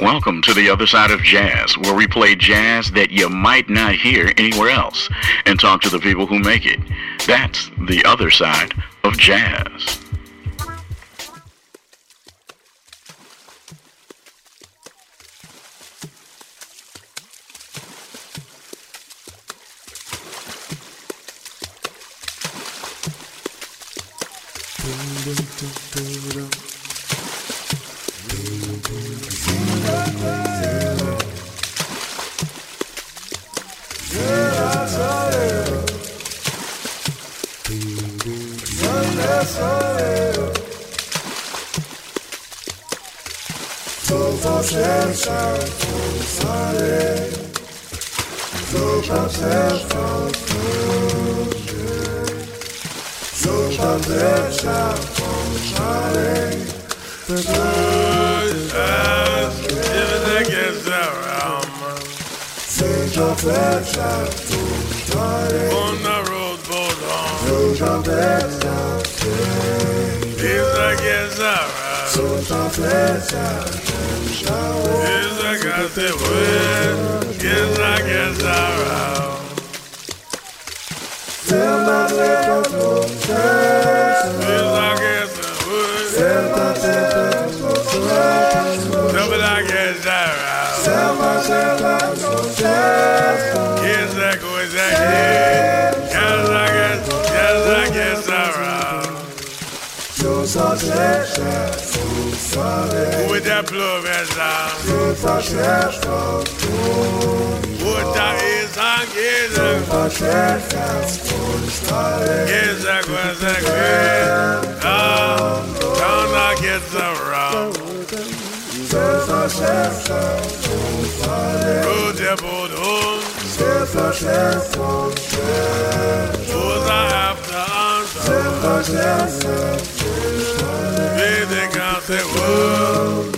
Welcome to the other side of jazz, where we play jazz that you might not hear anywhere else and talk to the people who make it. That's the other side of jazz. Yes, I go, we got the rudders over the hall. Baby lady, she my just give me some.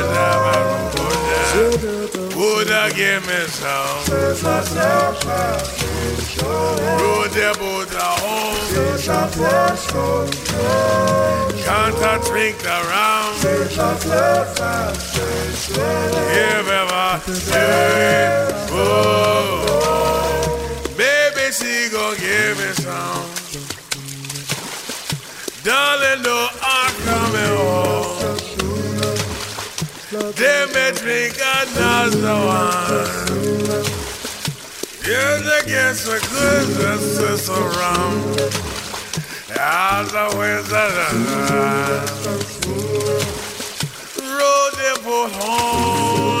Buddha give me some. Buddha, Buddha, home. Can't I drink? Give ever do Baby, she gon' give me some. Darling, no, I'm coming They may drink another one. Here's against the goodness around. As a wizard, road they home.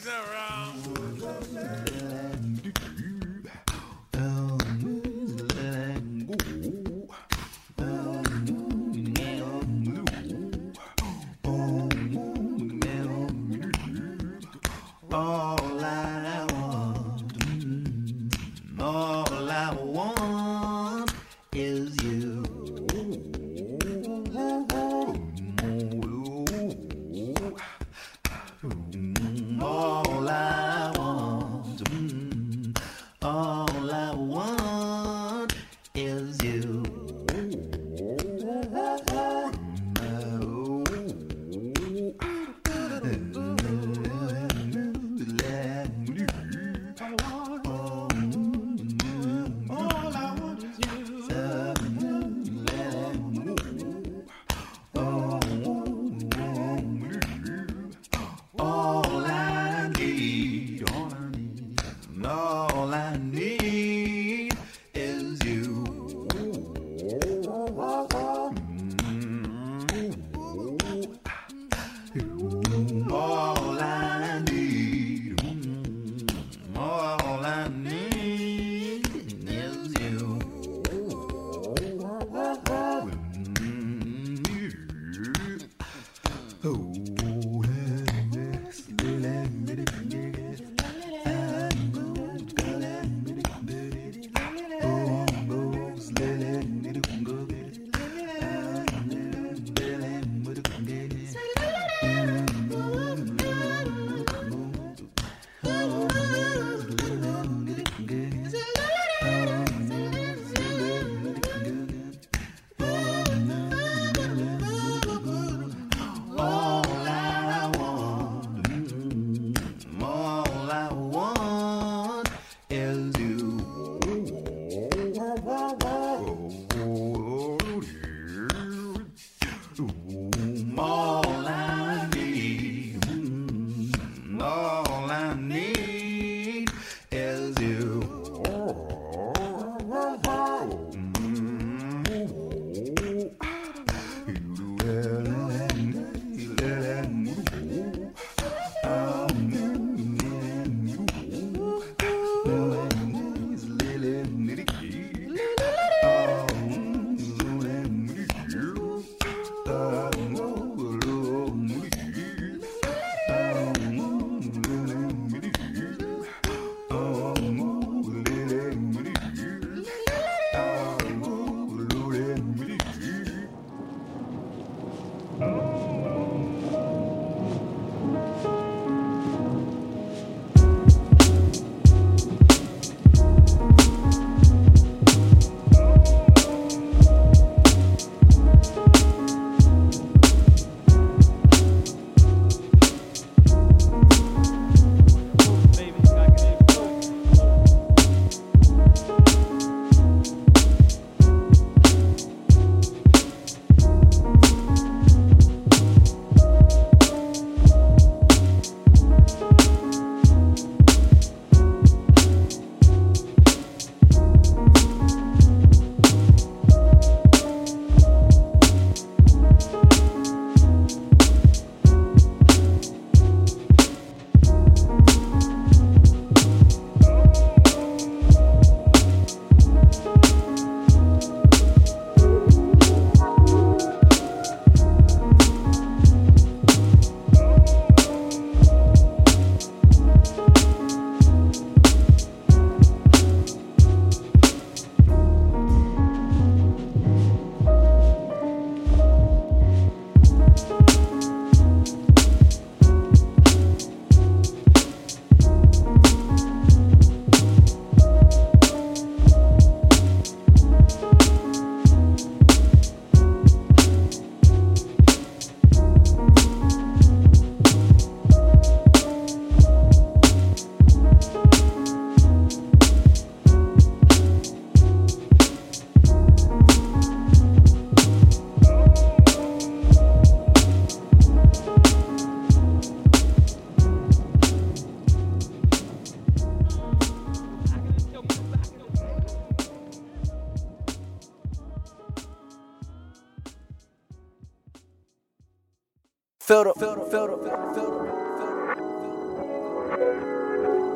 The, feel the, feel the.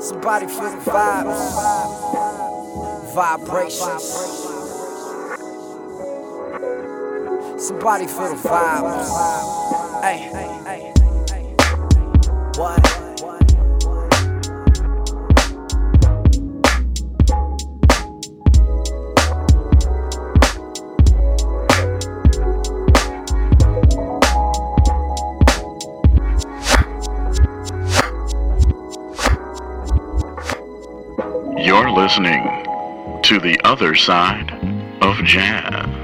Somebody feel the vibes, vibrations. Somebody feel the vibes. Hey, hey, hey. What? To the other side of jazz.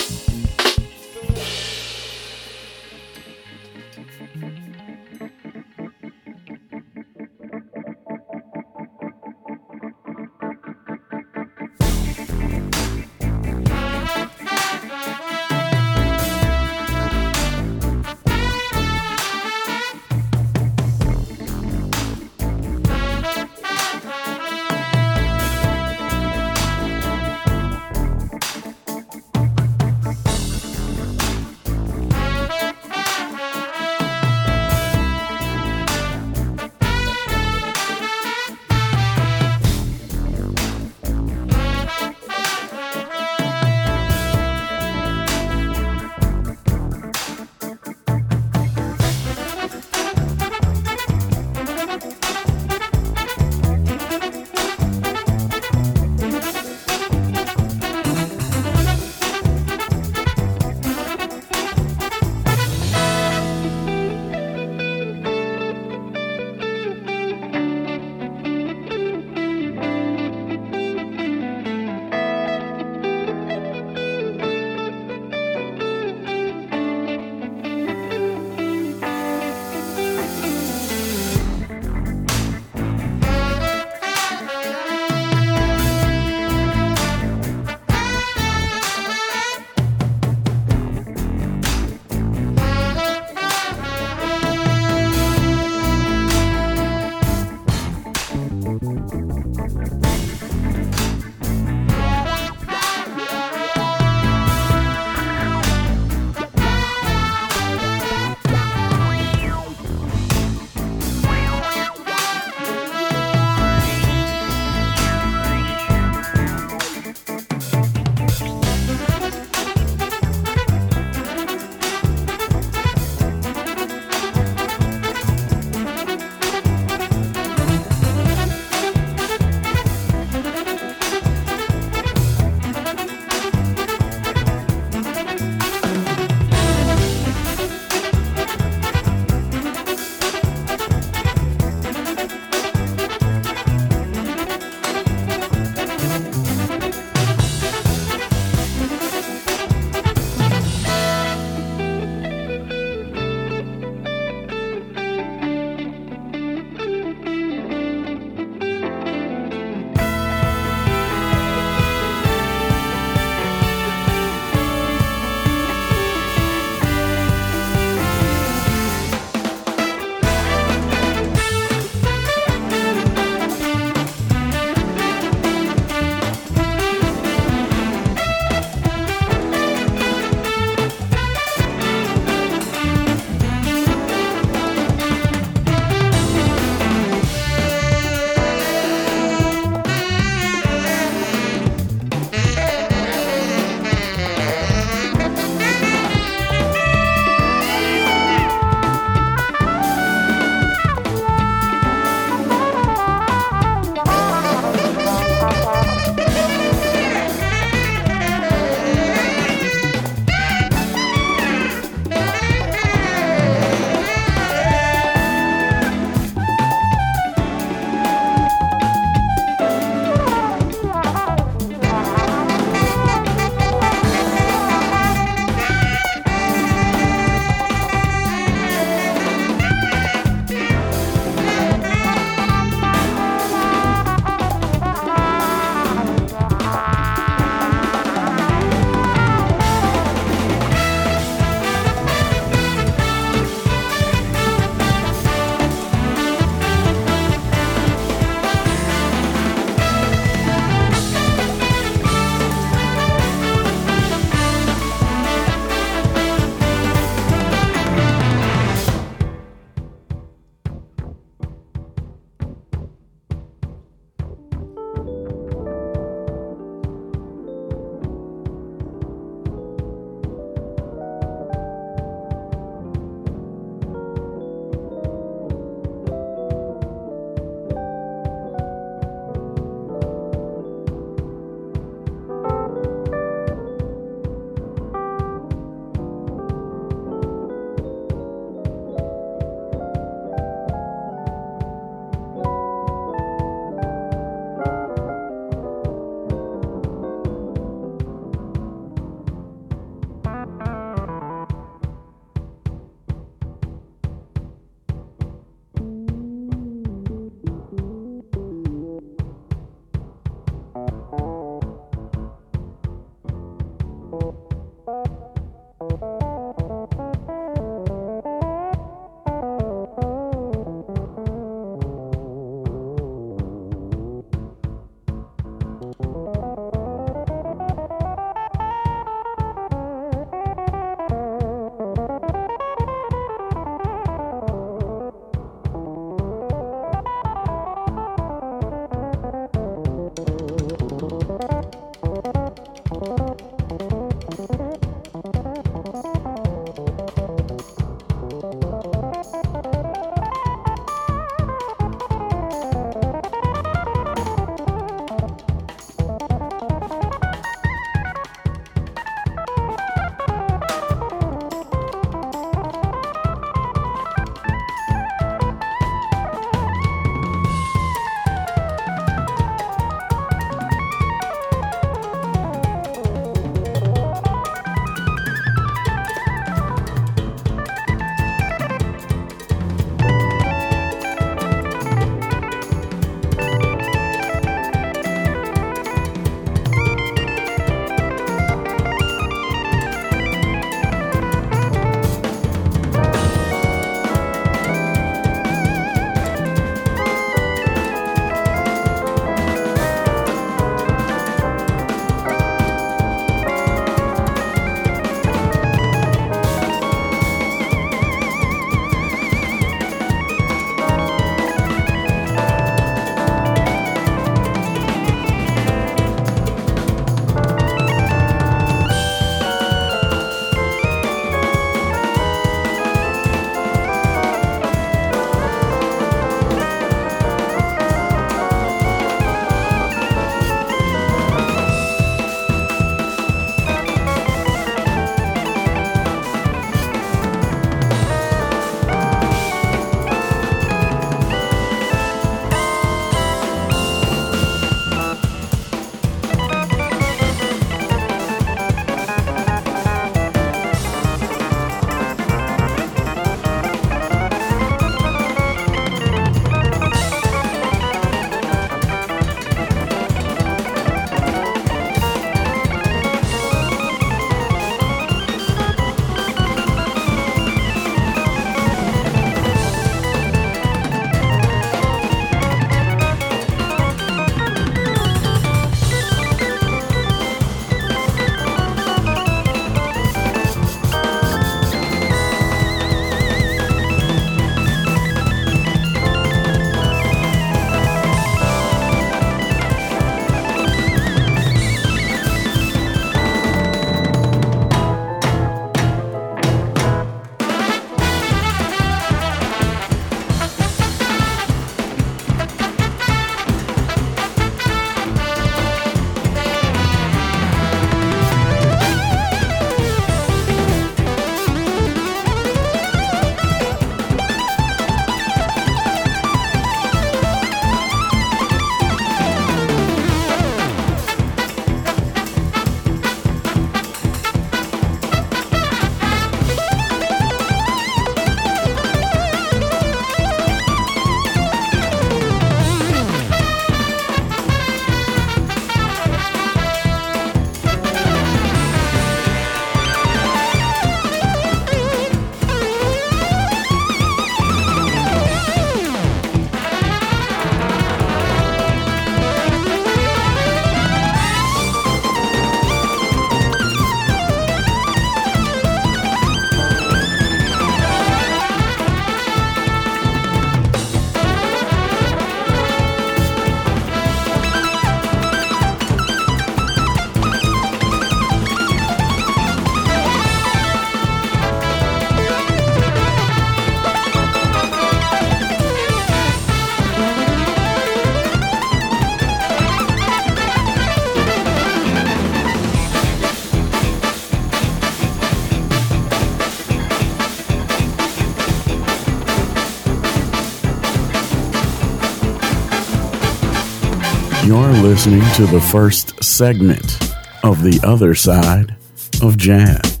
Listening to the first segment of The Other Side of Jazz.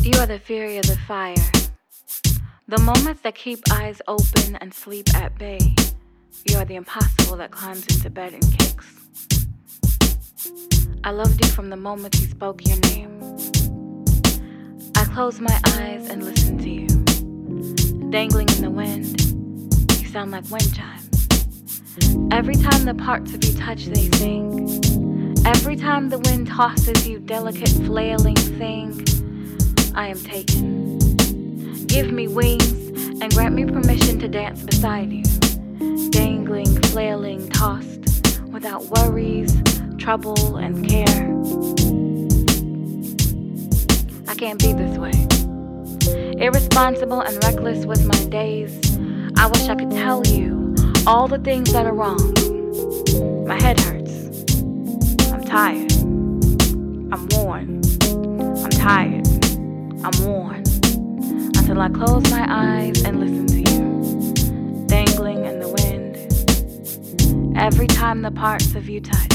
You are the fury of the fire. The moments that keep eyes open and sleep at bay. You are the impossible that climbs into bed and kicks. I loved you from the moment you spoke your name. Close my eyes and listen to you. Dangling in the wind, you sound like wind chimes. Every time the parts of you touch, they sing. Every time the wind tosses you, delicate flailing thing, I am taken. Give me wings and grant me permission to dance beside you. Dangling, flailing, tossed, without worries, trouble, and care. Can't be this way. Irresponsible and reckless with my days. I wish I could tell you all the things that are wrong. My head hurts. I'm tired. I'm worn. I'm tired. I'm worn. Until I close my eyes and listen to you. Dangling in the wind. Every time the parts of you touch,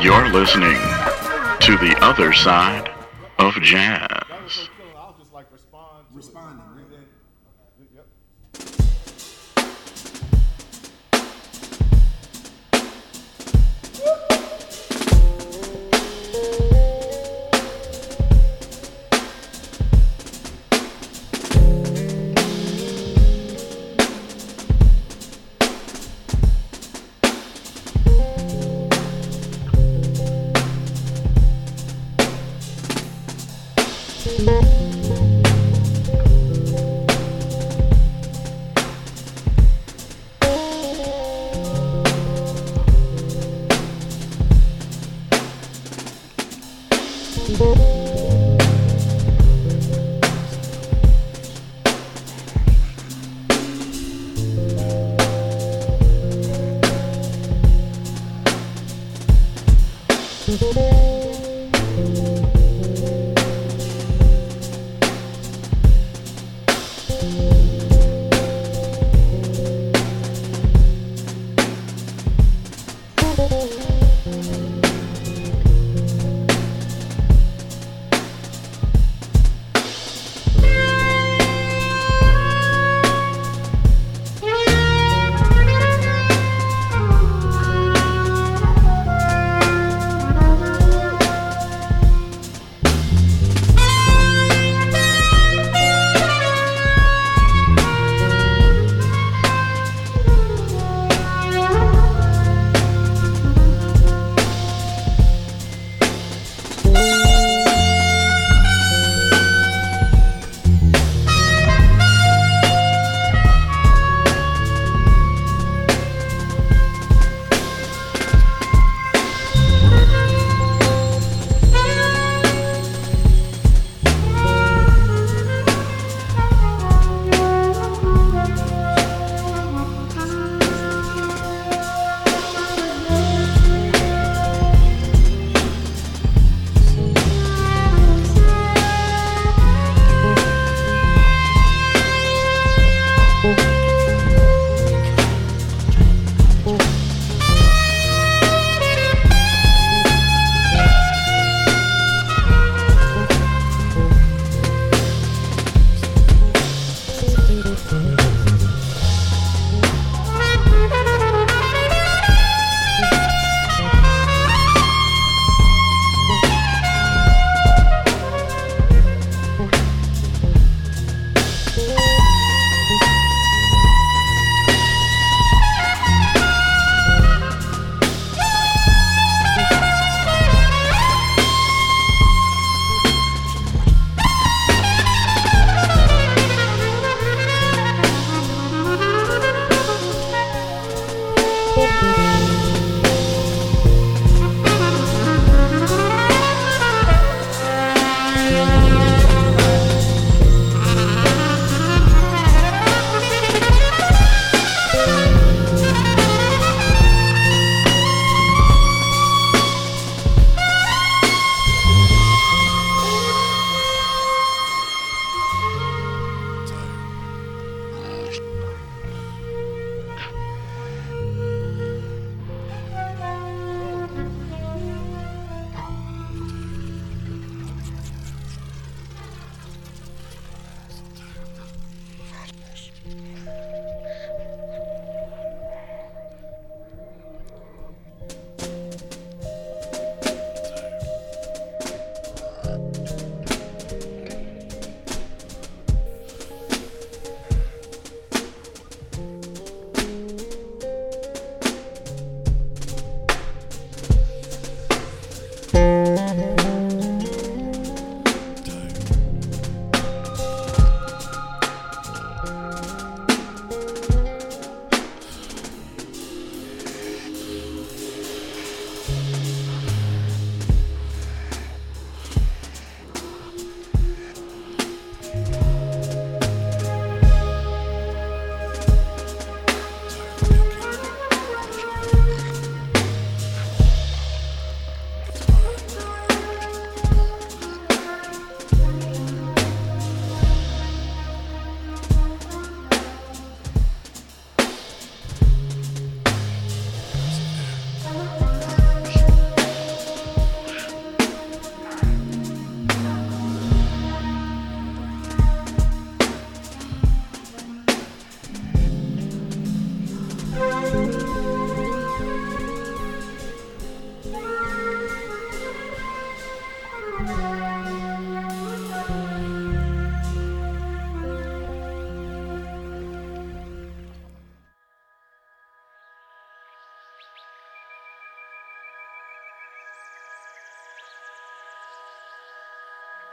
You're listening to the other side of jazz.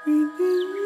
Renew.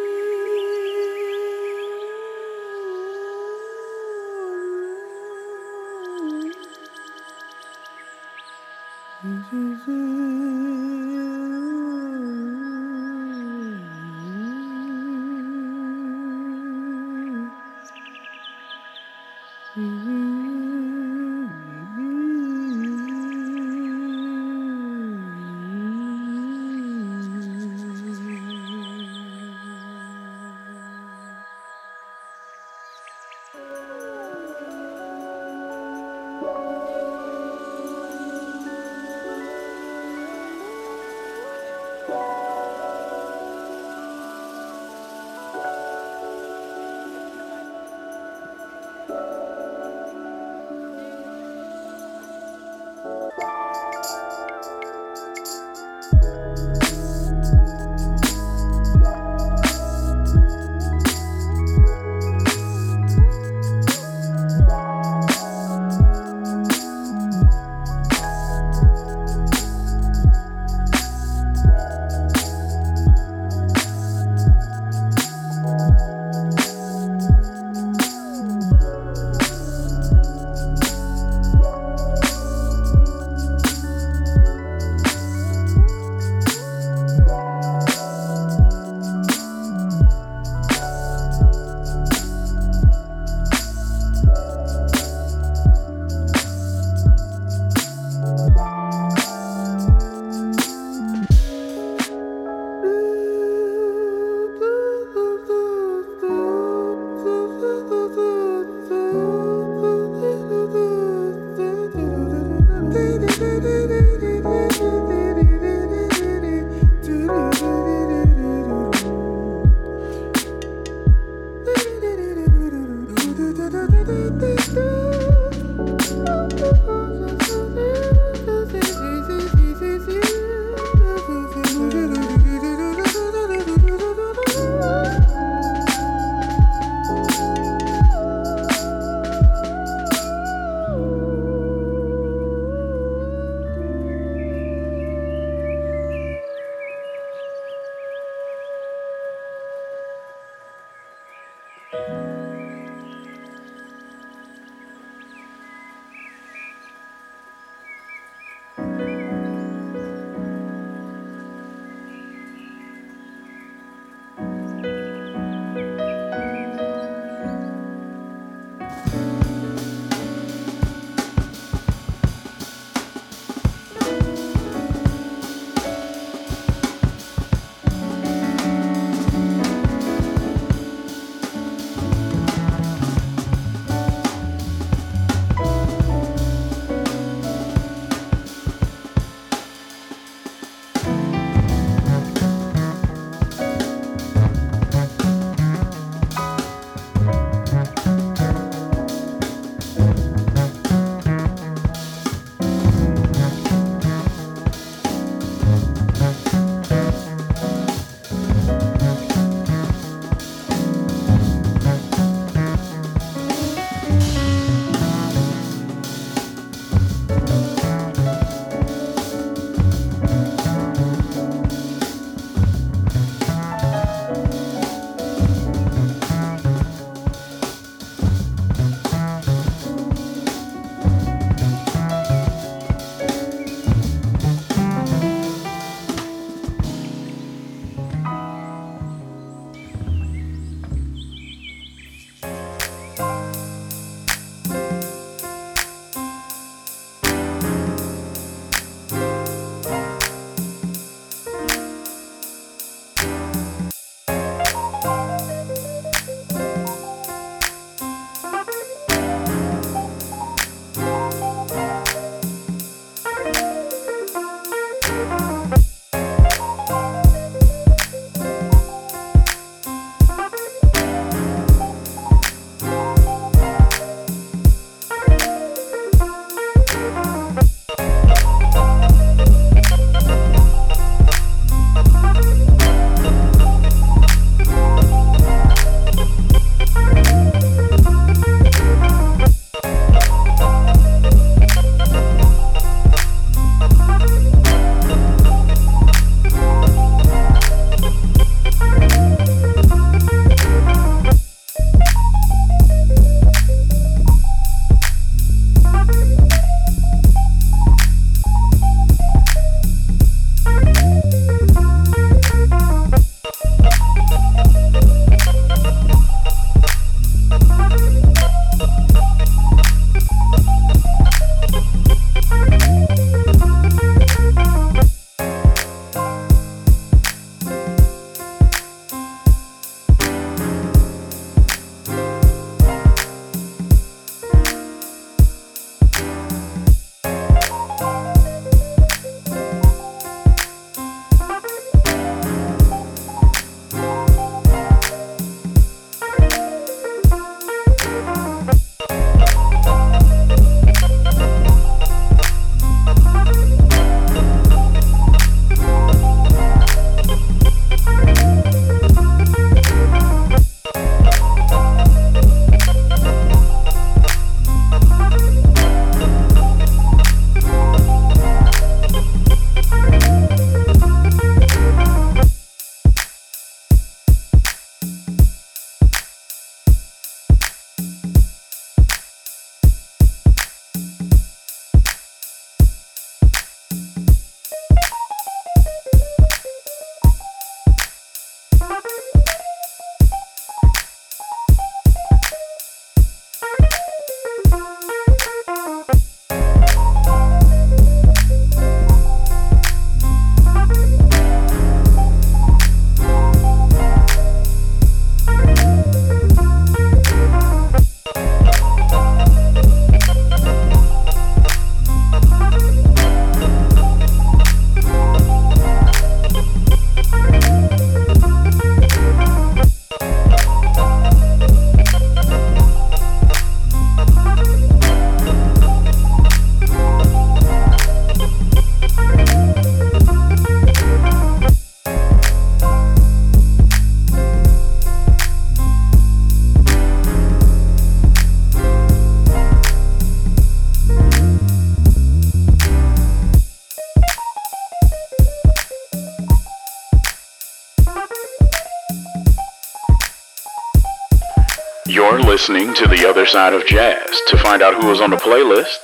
Listening to The Other Side of Jazz. To find out who is on the playlist,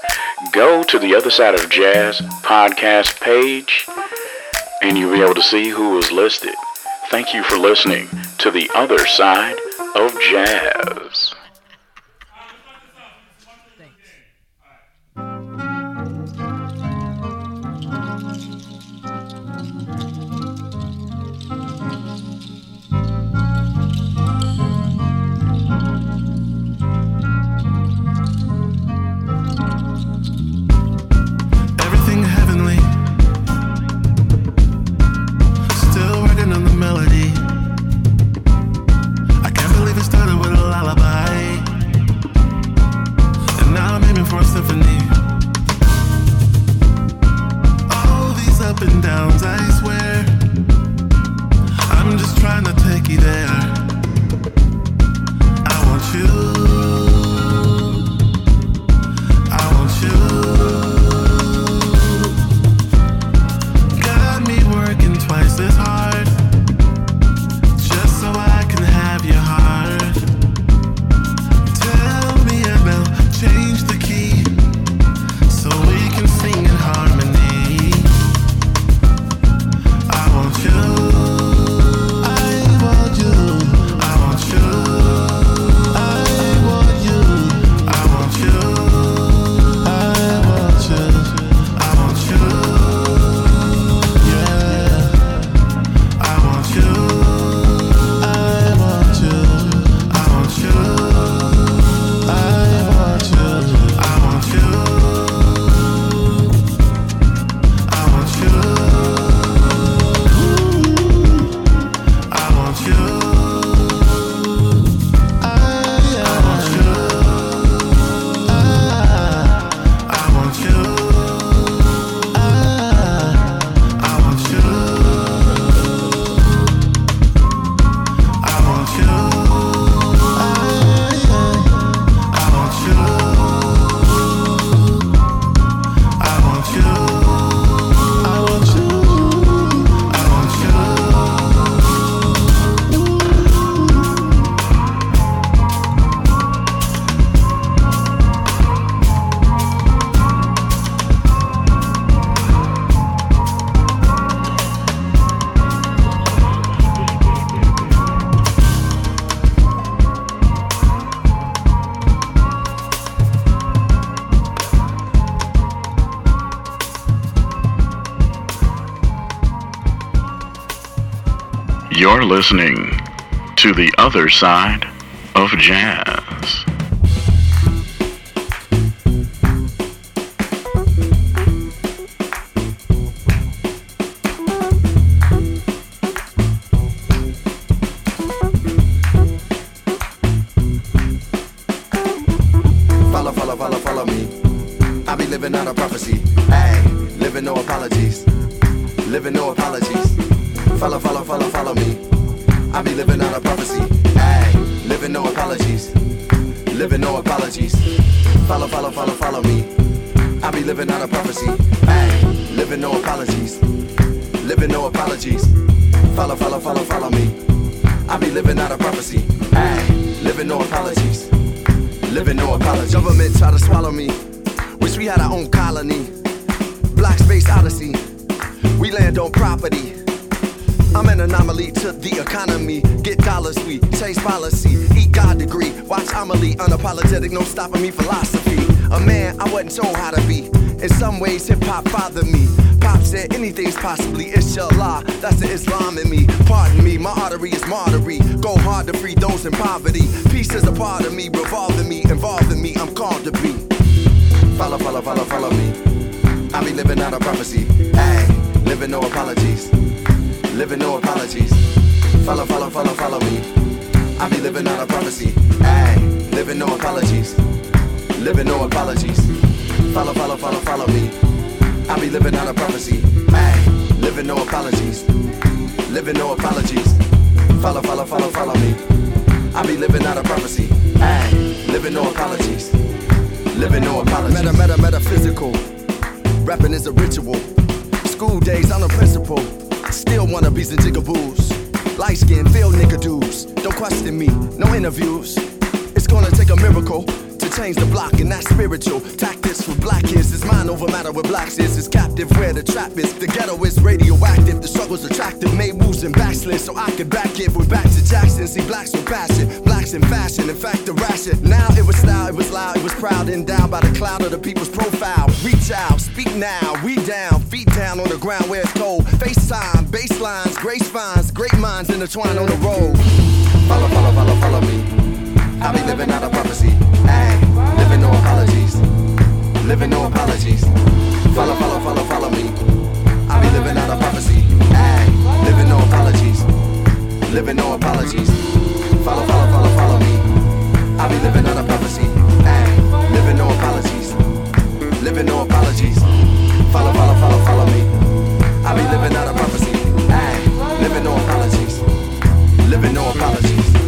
go to the Other Side of Jazz podcast page and you'll be able to see who was listed. Thank you for listening to The Other Side of Jazz. be there. Listening to the other side of jazz. Follow, follow, follow, follow me. I be living out a prophecy. Hey, living no apologies. Living no apologies. Follow, follow, follow, follow me. I be living on a prophecy. Ay, living no apologies. Living no apologies. Follow, follow, follow, follow me. I be living on a prophecy. Ay, living no apologies. Living no apologies. Follow, follow, follow, follow me. I be living out a prophecy. Ay, living no apologies. Living no apologies. Government try to swallow me. Wish we had our own colony. Black space odyssey. We land on property. I'm an anomaly to the economy. Get dollars, we chase policy. Eat God degree. Watch Amelie, unapologetic, no stopping me philosophy. A man I wasn't told how to be. In some ways, hip hop bothered me. Pop said anything's possibly inshallah. That's the Islam in me. Pardon me, my artery is martyry. Go hard to free those in poverty. Peace is a part of me, revolving me, involving me. I'm called to be. Follow, follow, follow, follow me. I be living out a prophecy. Hey, living no apologies living no apologies. Follow, follow, follow, follow me. I be living on a prophecy. Ay, living no apologies. Living no apologies. Follow, follow, follow, follow me. I be living on a prophecy. Ay, living no apologies. Living no apologies. Follow, follow, follow, follow me. I be living out a prophecy. Ay, living no apologies. Living no apologies. Meta, meta, metaphysical. Rapping is a ritual. School Daze on a principle. Still wanna wannabes and jigaboos. Light skin, feel nigga dudes. Don't question me, no interviews. It's gonna take a miracle to change the block, and that's spiritual. Tactics for black kids mind over matter with blacks is. Is captive where the trap is. The ghetto is radioactive, the struggle's attractive. Made moves and backslid so I could back it. We're back to Jackson. See, blacks with passion, blacks in fashion. In fact, the ration. Now it was style, it was loud, it was proud, and down by the cloud of the people's profile. Reach out, speak now, we down, feet down on the ground where it's cold. Face FaceTime, baselines, grace finds, great minds intertwined on the road. Follow, follow, follow, follow me. I be living out a prophecy. Ay, living no apologies. Living no apologies. Follow, follow, follow, follow me. I be living out a prophecy. Ay, living no apologies. Living no apologies. Follow, follow, follow, follow me. I be living out a prophecy. Ay, living no apologies. Living no apologies. Follow, follow, follow, follow me. I be living out a prophecy. Ay, living no apologies. Living no apologies.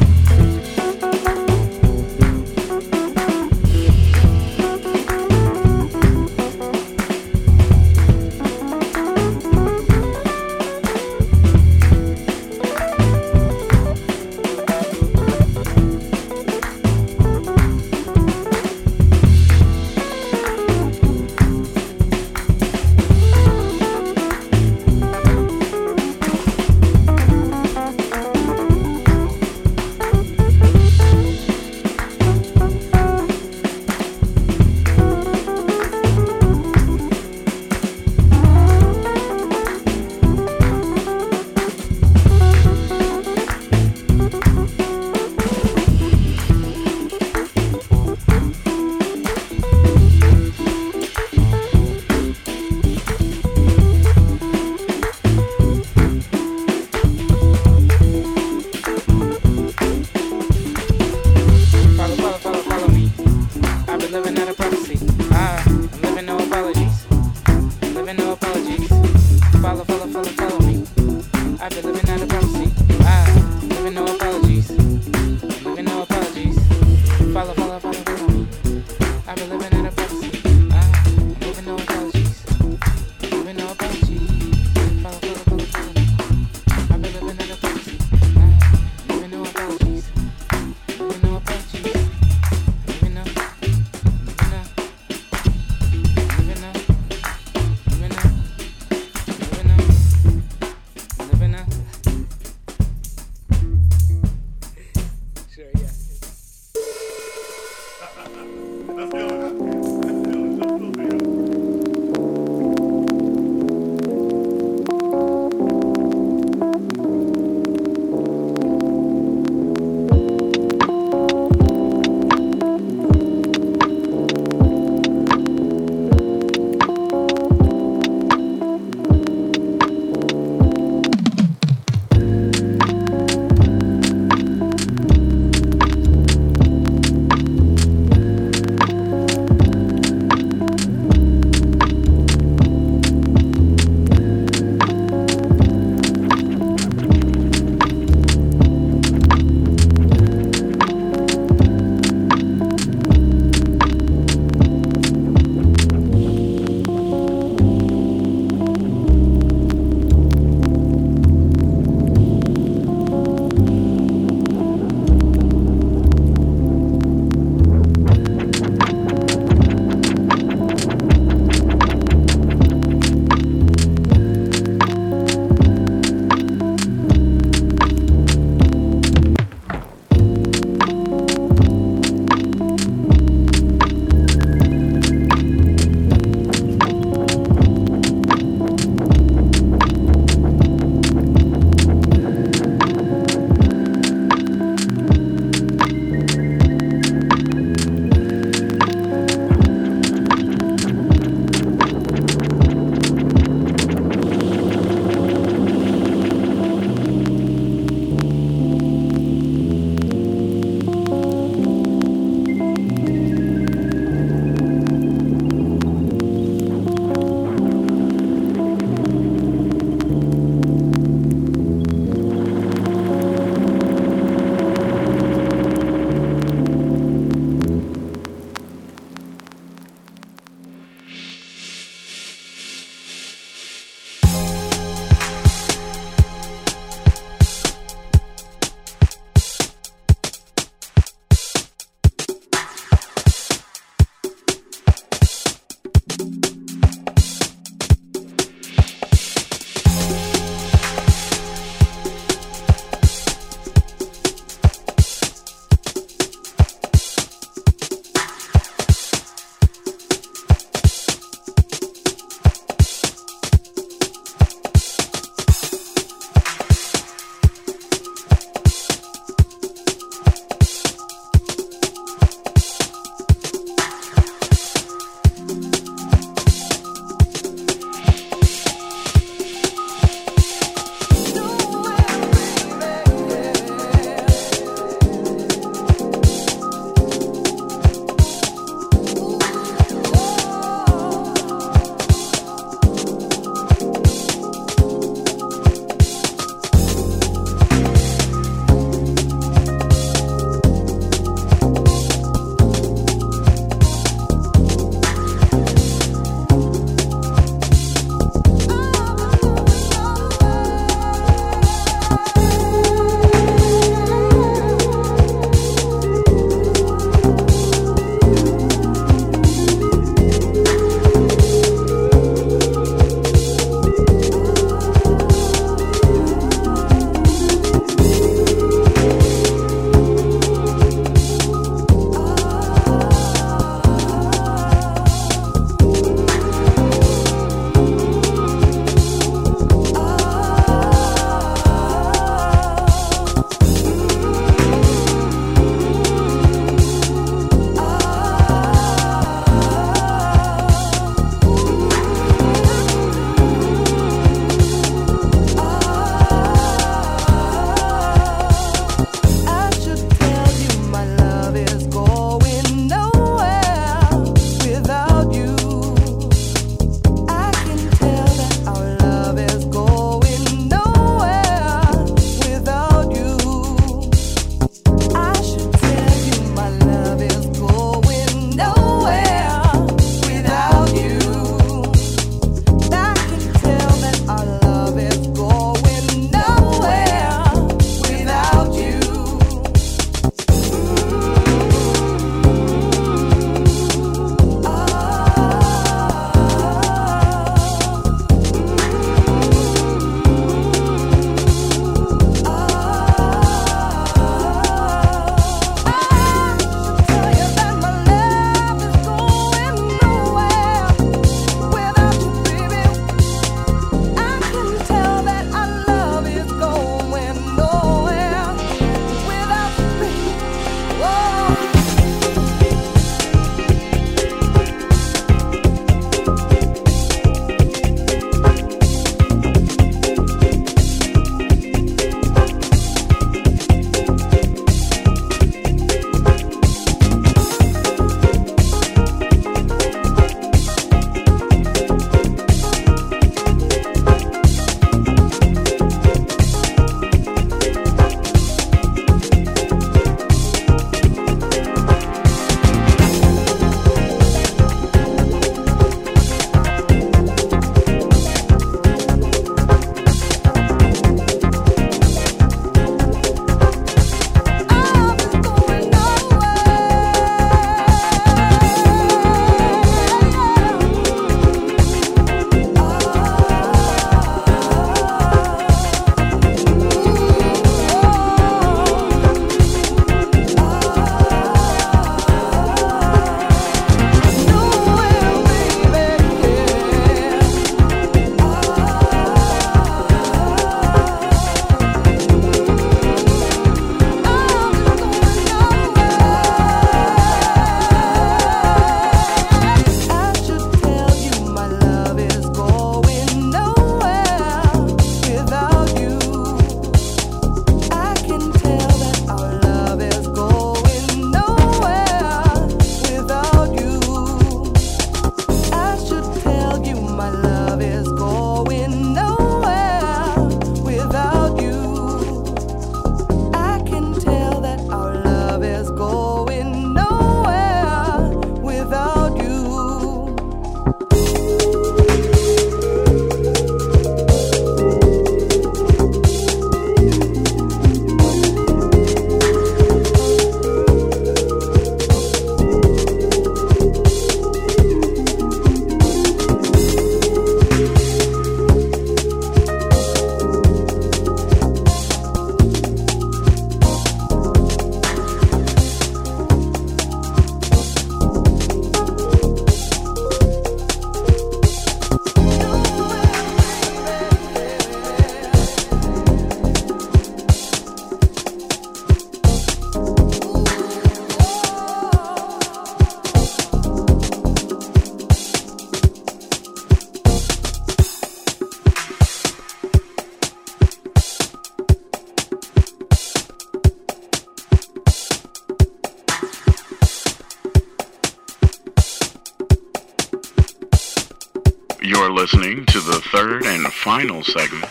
Final segment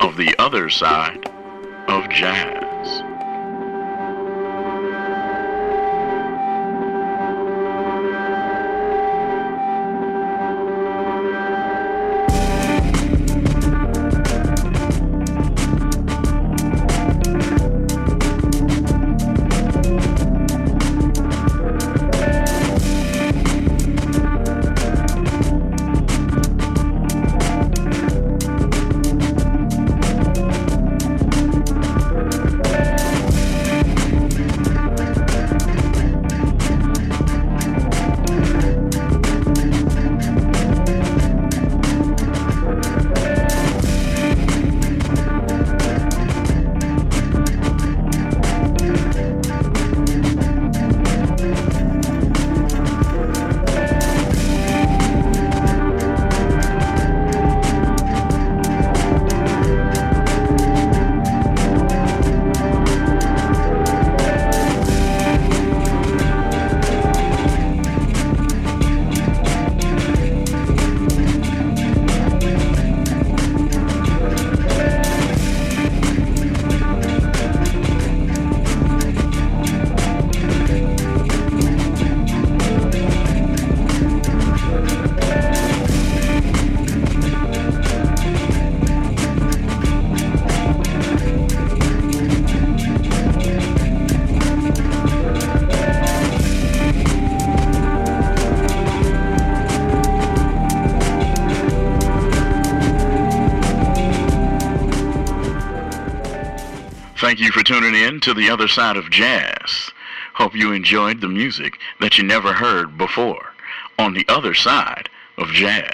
of The Other Side Thank you for tuning in to the other side of jazz. Hope you enjoyed the music that you never heard before on the other side of jazz.